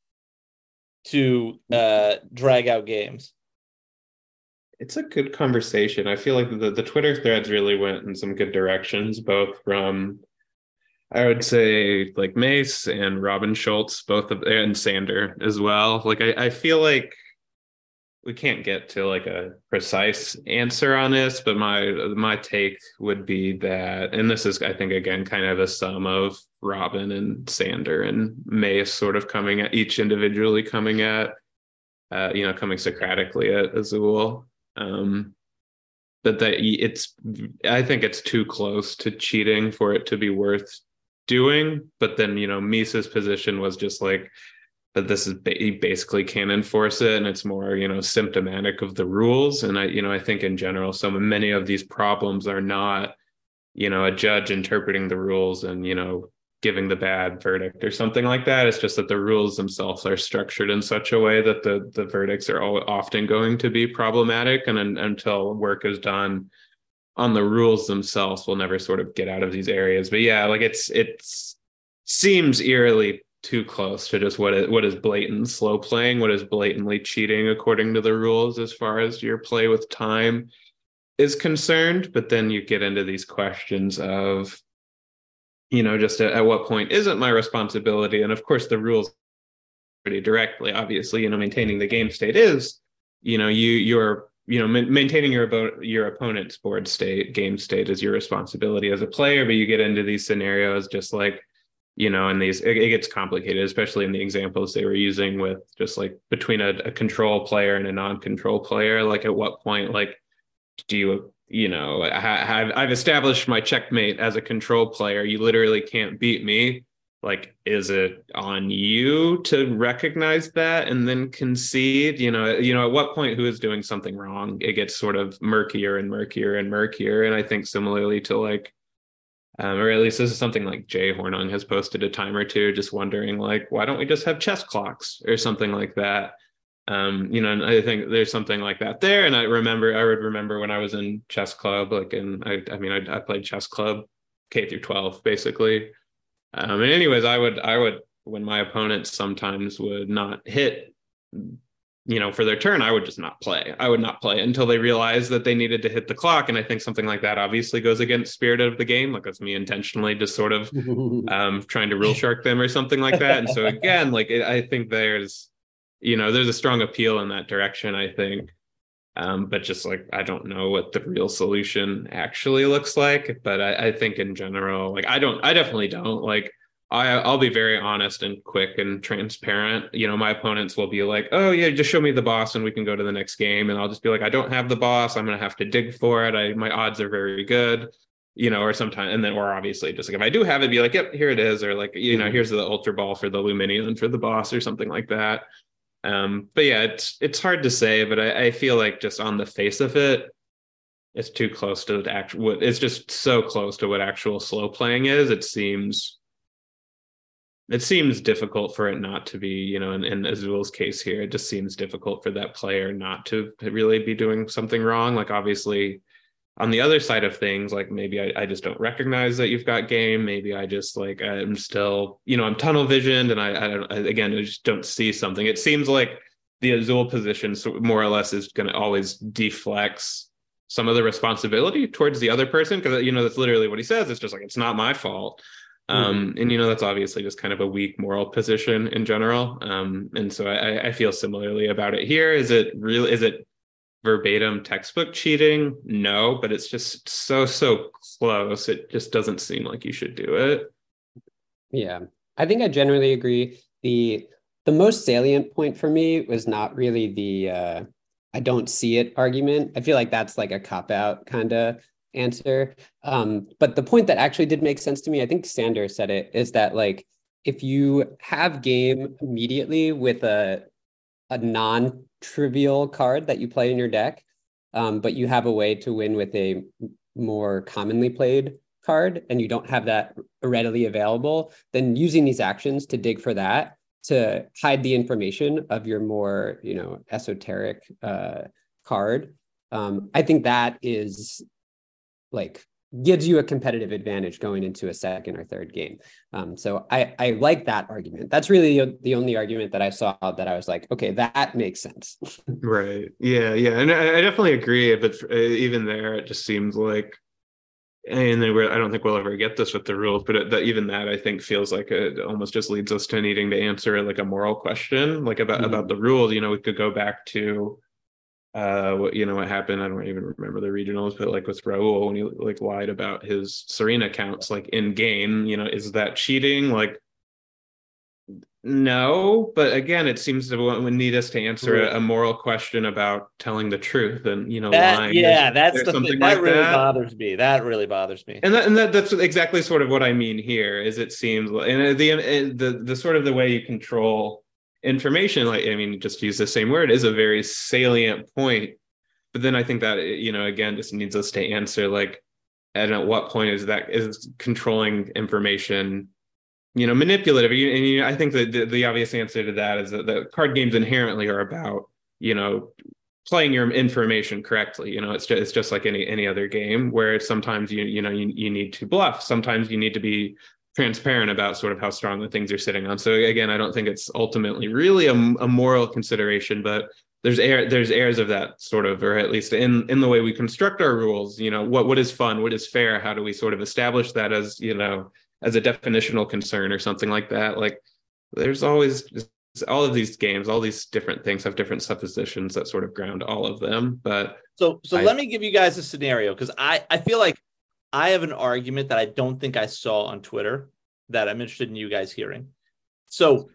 to uh drag out games. It's a good conversation. I feel like the, the Twitter threads really went in some good directions, both from I would say like Mace and Robin Schultz, both of and Sander as well. Like I, I feel like we can't get to like a precise answer on this, but my my take would be that, and this is I think again kind of a sum of Robin and Sander and Mace sort of coming at each individually coming at uh, you know, coming Socratically at Azul. Um, but that it's, I think it's too close to cheating for it to be worth doing. But then, you know, Misa's position was just like, that this is he basically can't enforce it and it's more you know symptomatic of the rules and i you know i think in general so many of these problems are not you know a judge interpreting the rules and you know giving the bad verdict or something like that it's just that the rules themselves are structured in such a way that the the verdicts are all, often going to be problematic and, and until work is done on the rules themselves we'll never sort of get out of these areas but yeah like it's it's seems eerily too close to just what is, what is blatant slow playing, what is blatantly cheating according to the rules as far as your play with time is concerned. But then you get into these questions of, you know, just at, at what point isn't my responsibility? And of course, the rules pretty directly, obviously, you know, maintaining the game state is, you know, you you're you know ma- maintaining your abo- your opponent's board state game state is your responsibility as a player but you get into these scenarios just like you know, and these it, it, gets complicated, especially in the examples they were using with just like between a, a control player and a non-control player. Like, at what point, like, do you, you know, have I've established my checkmate as a control player? You literally can't beat me. Like, is it on you to recognize that and then concede? You know, you know, at what point who is doing something wrong? It gets sort of murkier and murkier and murkier. And I think similarly to like um, or at least this is something like Jay Hornung has posted a time or two, just wondering like, why don't we just have chess clocks or something like that? Um, you know, and I think there's something like that there. And I remember, I would remember when I was in chess club, like in, I, I mean, I, I played chess club K through 12, basically. Um, and anyways, I would, I would, when my opponents sometimes would not hit you know, for their turn, I would just not play. I would not play until they realized that they needed to hit the clock. And I think something like that obviously goes against spirit of the game. Like that's me intentionally just sort of um, trying to rule shark them or something like that. And so again, like it, I think there's, you know, there's a strong appeal in that direction. I think, um, but just like I don't know what the real solution actually looks like. But I, I think in general, like I don't, I definitely don't like. I, I'll be very honest and quick and transparent. You know, my opponents will be like, "Oh yeah, just show me the boss and we can go to the next game." And I'll just be like, "I don't have the boss. I'm gonna have to dig for it. I my odds are very good." You know, or sometimes, and then, or obviously, just like if I do have it, be like, "Yep, here it is," or like, you know, here's the ultra ball for the Lumineon for the boss, or something like that. Um, but yeah, it's it's hard to say, but I, I feel like just on the face of it, it's too close to the actual. It's just so close to what actual slow playing is. It seems it seems difficult for it not to be, you know, in, in Azul's case here, it just seems difficult for that player not to really be doing something wrong. Like obviously on the other side of things, like maybe I, I just don't recognize that you've got game. Maybe I just like I'm still, you know, I'm tunnel visioned and I, I don't I, again I just don't see something. It seems like the Azul position more or less is going to always deflex some of the responsibility towards the other person because you know that's literally what he says. It's just like it's not my fault. Um, and you know that's obviously just kind of a weak moral position in general. Um, and so I, I feel similarly about it here. Is it real? Is it verbatim textbook cheating? No, but it's just so so close. It just doesn't seem like you should do it. Yeah, I think I generally agree. The the most salient point for me was not really the uh, I don't see it argument. I feel like that's like a cop out kind of answer. Um, but the point that actually did make sense to me, I think Sander said it, is that like if you have game immediately with a a non trivial card that you play in your deck, um, but you have a way to win with a more commonly played card and you don't have that readily available, then using these actions to dig for that to hide the information of your more, you know, esoteric uh, card. Um, I think that is like gives you a competitive advantage going into a second or third game. Um, so I, I like that argument. That's really the only argument that I saw that I was like, okay, that makes sense. right. Yeah. Yeah. And I, I definitely agree. But uh, even there, it just seems like, and then I don't think we'll ever get this with the rules, but it, that even that I think feels like it almost just leads us to needing to answer like a moral question, like about, mm-hmm. about the rules. You know, we could go back to uh what you know what happened i don't even remember the regionals but like with raul when he like lied about his serena counts like in game you know is that cheating like no but again it seems to need us to answer a, a, moral question about telling the truth and you know that, lying. yeah there's, that's there's the thing that like really that. bothers me that really bothers me and that, and that that's exactly sort of what i mean here is it seems and the the the sort of the way you control information like i mean just use the same word is a very salient point. But then i think that you know again just needs us to answer like and at what point is that is controlling information you know manipulative? And you, i think that the, the obvious answer to that is that the card games inherently are about you know playing your information correctly. You know it's just, it's just like any any other game where sometimes you you know you, you need to bluff. Sometimes you need to be transparent about sort of how strong the things are sitting on. So again, I don't think it's ultimately really a, a moral consideration, but there's air there's airs of that sort of, or at least in in the way we construct our rules. You know, what what is fun, what is fair? How do we sort of establish that as you know as a definitional concern or something like that? Like there's always all of these games, all these different things have different suppositions that sort of ground all of them. But so so I, let me give you guys a scenario because I I feel like I have an argument that I don't think I saw on Twitter that I'm interested in you guys hearing. So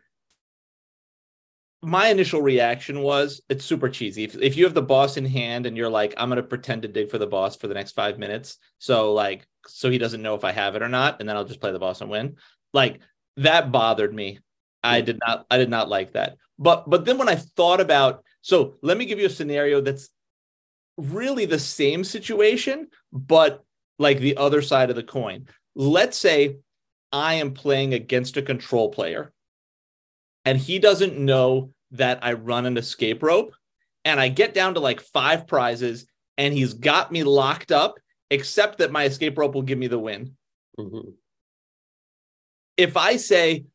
my initial reaction was it's super cheesy. If, if you have the boss in hand and you're like, I'm gonna pretend to dig for the boss for the next five minutes, so like so he doesn't know if I have it or not, and then I'll just play the boss and win. Like that bothered me. I did not I did not like that. But but then when I thought about so let me give you a scenario that's really the same situation, but like the other side of the coin. Let's say I am playing against a control player and he doesn't know that I run an escape rope and I get down to like five prizes and he's got me locked up, except that my escape rope will give me the win. Mm-hmm. If I say,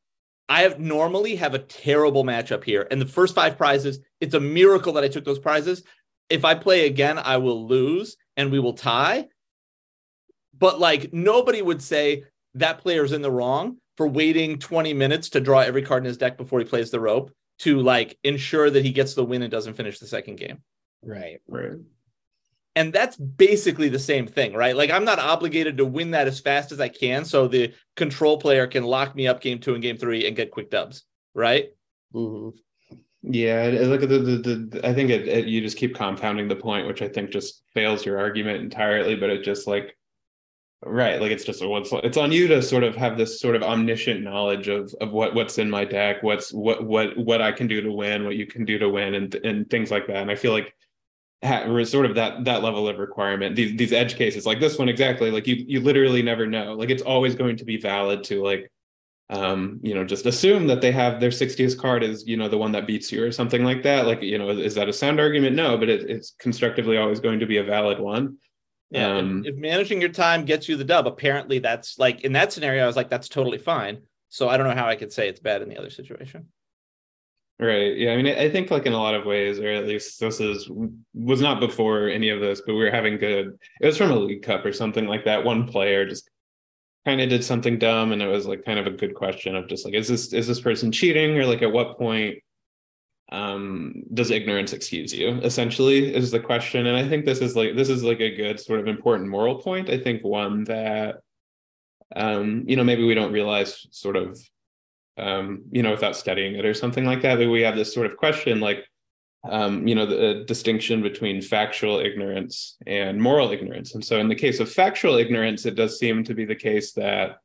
I have normally have a terrible matchup here, and the first five prizes, it's a miracle that I took those prizes. If I play again, I will lose and we will tie but like nobody would say that player's in the wrong for waiting 20 minutes to draw every card in his deck before he plays the rope to like ensure that he gets the win and doesn't finish the second game. Right. Right. And that's basically the same thing, right? Like I'm not obligated to win that as fast as I can so the control player can lock me up game 2 and game 3 and get quick dubs, right? Mm-hmm. Yeah, look at the, the, the, I think it, it, you just keep compounding the point, which I think just fails your argument entirely. But it just like Right, like it's just what's it's on you to sort of have this sort of omniscient knowledge of of what what's in my deck, what's what what what I can do to win, what you can do to win, and and things like that. And I feel like sort of that that level of requirement. These these edge cases, like this one exactly, like you you literally never know. Like it's always going to be valid to like um you know just assume that they have their 60th card is you know the one that beats you or something like that like you know is that a sound argument no but it, it's constructively always going to be a valid one yeah, um, if, if managing your time gets you the dub, apparently that's like in that scenario, I was like, that's totally fine. So I don't know how I could say it's bad in the other situation. Right. Yeah. I mean, I think like in a lot of ways, or at least this is was not before any of this, but we were having good. It was from a League Cup or something like that. One player just kind of did something dumb, and it was like kind of a good question of just like, is this is this person cheating, or like at what point um does ignorance excuse you essentially is the question and i think this is like this is like a good sort of important moral point i think one that um you know maybe we don't realize sort of um, you know, without studying it or something like that. That we have this sort of question, like, um, you know, the distinction between factual ignorance and moral ignorance. And so, in the case of factual ignorance, it does seem to be the case that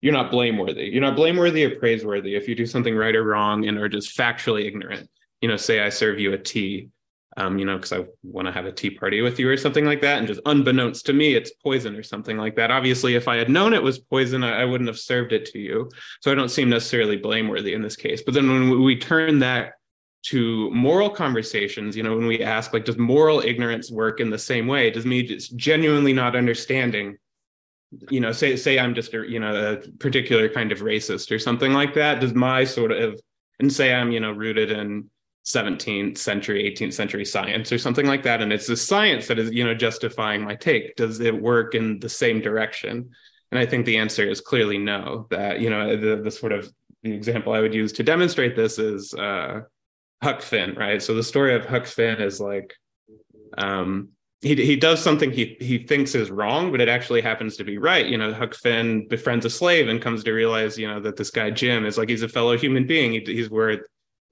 you're not blameworthy. You're not blameworthy or praiseworthy if you do something right or wrong and are just factually ignorant. You know, say I serve you a tea, um, you know, because I want to have a tea party with you or something like that, and just unbeknownst to me, it's poison or something like that. Obviously, if I had known it was poison, I, I wouldn't have served it to you. So I don't seem necessarily blameworthy in this case. But then when we turn that to moral conversations, you know, when we ask, like, does moral ignorance work in the same way? Does me just genuinely not understanding you know say say i'm just a you know a particular kind of racist or something like that does my sort of and say i'm you know rooted in 17th century 18th century science or something like that and it's the science that is you know justifying my take does it work in the same direction and i think the answer is clearly no that you know the, the sort of the example i would use to demonstrate this is uh huck finn right so the story of huck finn is like um he he does something he he thinks is wrong, but it actually happens to be right. You know, Huck Finn befriends a slave and comes to realize, you know, that this guy Jim is like he's a fellow human being. He, he's worth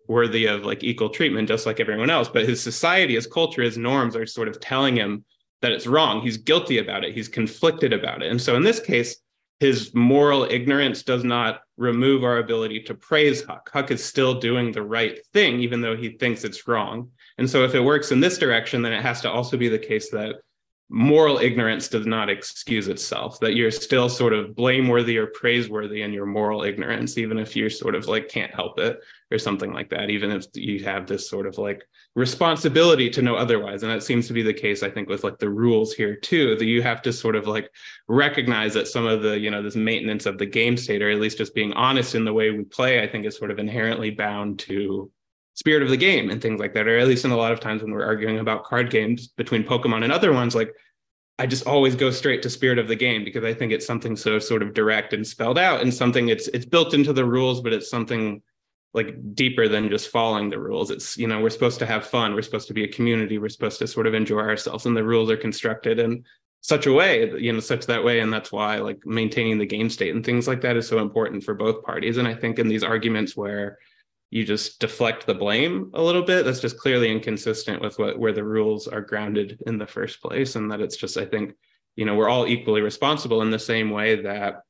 worthy of like equal treatment, just like everyone else. But his society, his culture, his norms are sort of telling him that it's wrong. He's guilty about it. He's conflicted about it. And so in this case, his moral ignorance does not remove our ability to praise Huck. Huck is still doing the right thing, even though he thinks it's wrong. And so if it works in this direction, then it has to also be the case that moral ignorance does not excuse itself, that you're still sort of blameworthy or praiseworthy in your moral ignorance, even if you're sort of like can't help it or something like that, even if you have this sort of like responsibility to know otherwise. And that seems to be the case, I think, with like the rules here too, that you have to sort of like recognize that some of the, you know, this maintenance of the game state, or at least just being honest in the way we play, I think is sort of inherently bound to spirit of the game and things like that or at least in a lot of times when we're arguing about card games between pokemon and other ones like i just always go straight to spirit of the game because i think it's something so sort of direct and spelled out and something it's it's built into the rules but it's something like deeper than just following the rules. It's you know we're supposed to have fun. We're supposed to be a community. We're supposed to sort of enjoy ourselves and the rules are constructed in such a way you know such that way and that's why like maintaining the game state and things like that is so important for both parties. And i think in these arguments where you just deflect the blame a little bit that's just clearly inconsistent with what where the rules are grounded in the first place and that it's just i think you know we're all equally responsible in the same way that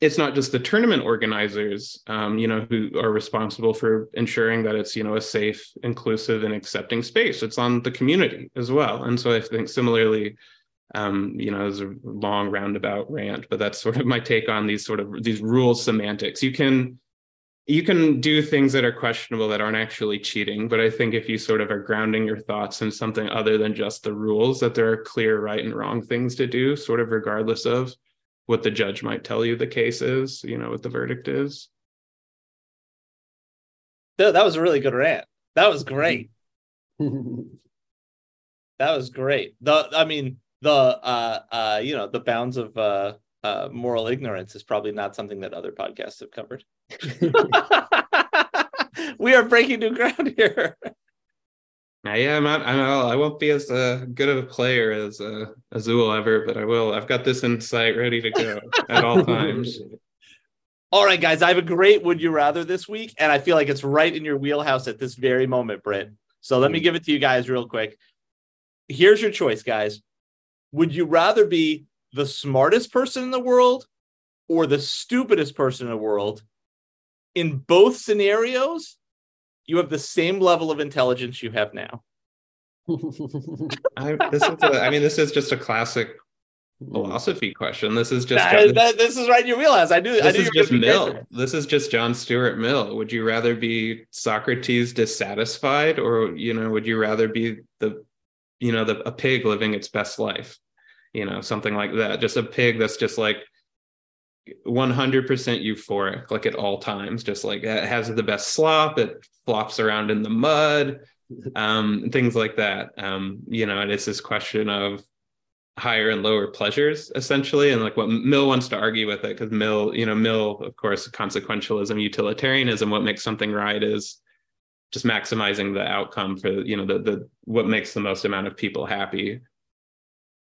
it's not just the tournament organizers um, you know who are responsible for ensuring that it's you know a safe inclusive and accepting space it's on the community as well and so i think similarly um, you know, it's a long roundabout rant, but that's sort of my take on these sort of these rule semantics. You can you can do things that are questionable that aren't actually cheating but i think if you sort of are grounding your thoughts in something other than just the rules that there are clear right and wrong things to do sort of regardless of what the judge might tell you the case is you know what the verdict is. That was a really good rant. That was great. That was great. The i mean the uh uh you know the bounds of uh uh, moral ignorance is probably not something that other podcasts have covered. we are breaking new ground here. I am. I'm, I'm, I won't be as uh, good of a player as uh, Azul ever, but I will. I've got this insight ready to go at all times. All right, guys. I have a great would you rather this week, and I feel like it's right in your wheelhouse at this very moment, Britt. So let me give it to you guys real quick. Here's your choice, guys. Would you rather be the smartest person in the world or the stupidest person in the world, in both scenarios, you have the same level of intelligence you have now. I, this is a, I mean, this is just a classic hmm. philosophy question. This is just that, that, this is right You realize. I knew this I knew is just Mill. This is just John Stuart Mill. Would you rather be Socrates dissatisfied, or you know, would you rather be the, you know, the a pig living its best life? you know, something like that. Just a pig that's just like 100% euphoric, like at all times, just like it has the best slop, it flops around in the mud, um, things like that. Um, you know, and it's this question of higher and lower pleasures essentially and like what mill wants to argue with it because mill you know mill of course consequentialism utilitarianism what makes something right is just maximizing the outcome for you know the the what makes the most amount of people happy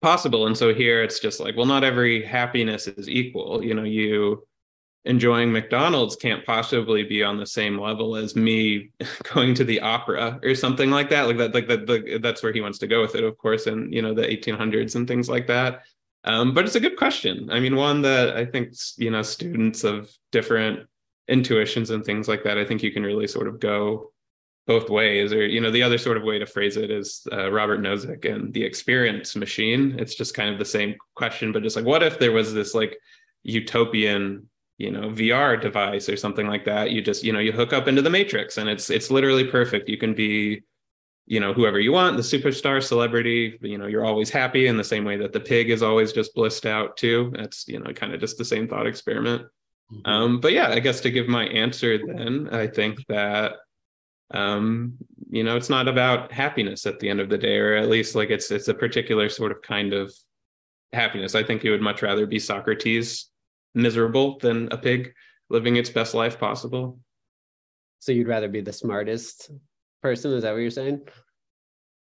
possible and so here it's just like well not every happiness is equal you know you enjoying McDonald's can't possibly be on the same level as me going to the opera or something like that. Like that, like that, the, that's where he wants to go with it, of course, and you know the 1800s and things like that. Um, but it's a good question. I mean, one that I think you know students of different intuitions and things like that. I think you can really sort of go both ways. Or you know, the other sort of way to phrase it is uh, Robert Nozick and the Experience Machine. It's just kind of the same question, but just like, what if there was this like utopian you know VR device or something like that. You just you know you hook up into the matrix and it's it's literally perfect. You can be you know whoever you want, the superstar celebrity. You know you're always happy in the same way that the pig is always just blissed out too. That's you know kind of just the same thought experiment. Mm-hmm. Um, but yeah, I guess to give my answer then, I think that um, you know it's not about happiness at the end of the day, or at least like it's it's a particular sort of kind of happiness. I think you would much rather be Socrates miserable than a pig living its best life possible. So you'd rather be the smartest person? Is that what you're saying?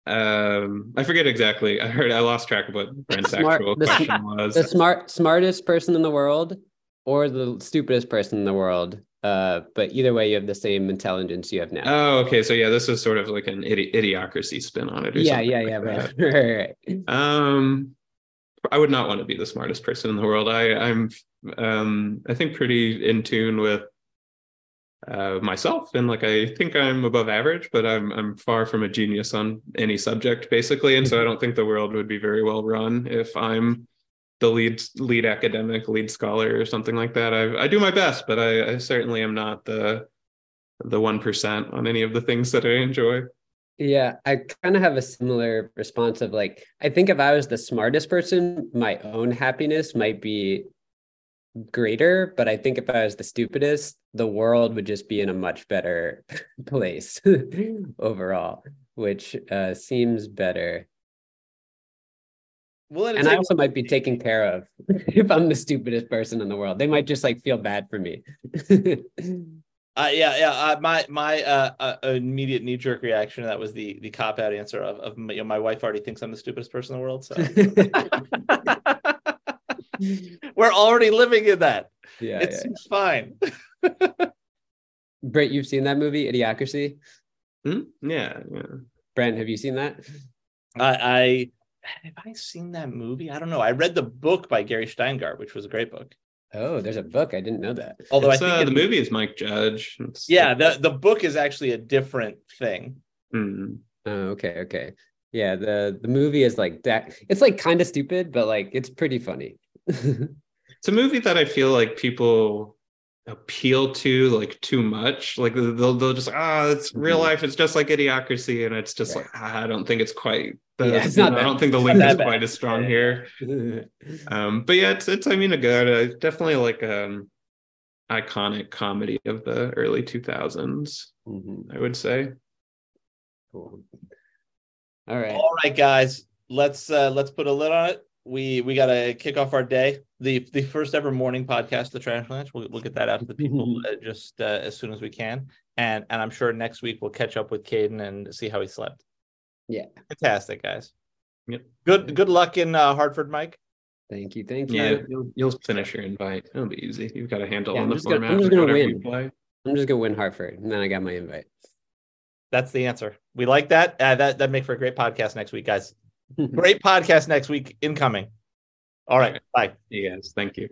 Um, I forget exactly. I heard I lost track of what Brent's Smart, actual the, question was. The smart smartest person in the world or the stupidest person in the world. Uh, but either way, you have the same intelligence you have now. Oh, okay. So yeah, this is sort of like an idi- idiocracy spin on it. yeah, yeah, like yeah. Right. right, right. Um, I would not want to be the smartest person in the world. I, I'm um, I think pretty in tune with uh, myself, and like I think I'm above average, but I'm I'm far from a genius on any subject, basically, and so I don't think the world would be very well run if I'm the lead lead academic, lead scholar, or something like that. I I do my best, but I, I certainly am not the the one percent on any of the things that I enjoy. Yeah, I kind of have a similar response of like, I think if I was the smartest person, my own happiness might be greater but i think if i was the stupidest the world would just be in a much better place overall which uh, seems better well, and I also might be taken care of if I'm the stupidest person in the world. They might just like feel bad for me. Uh, yeah, yeah. Uh, my my uh, uh, immediate knee jerk reaction that was the the cop out answer of, of you know, my wife already thinks I'm the stupidest person in the world. So We're already living in that. Yeah, it's yeah. fine. Brent, you've seen that movie, Idiocracy? Hmm? Yeah, yeah. Brent, have you seen that? I, I have I seen that movie? I don't know. I read the book by Gary Shteyngart, which was a great book. Oh, there's a book. I didn't know that. Although it's, I think uh, the movie is Mike Judge. It's, yeah, the the book is actually a different thing. Mm. Oh, okay, okay. Yeah, the the movie is like that. It's like kind of stupid, but like it's pretty funny. it's a movie that I feel like people appeal to like too much. Like they'll they'll just ah, oh, it's real mm-hmm. life. It's just like idiocracy, and it's just right. like ah, I don't think it's quite. The, yeah, it's not. I don't think the link is quite as strong here. um, but yeah, it's it's. I mean, a good, uh, definitely like um iconic comedy of the early 2000s. Mm-hmm. I would say. Cool. All right. All right, guys. Let's uh let's put a lid on it we we got to kick off our day. The the first ever morning podcast, the Trash Lunch. We'll, we'll get that out to the people uh, just uh, as soon as we can, and and I'm sure next week we'll catch up with Caden and see how he slept. Yeah, fantastic, guys. Yep. Good good luck in uh, Hartford, Mike. Than't you, thank you. Yeah, you'll, you'll finish your invite. It'll be easy. You've got a handle yeah, on I'm the format. Gonna, I'm just gonna win. I'm just gonna win Hartford, and then I got my invite. That's the answer. We like that. Uh, that that make for a great podcast next week, guys. Great podcast next week incoming. All right. Bye. You guys. Thank you.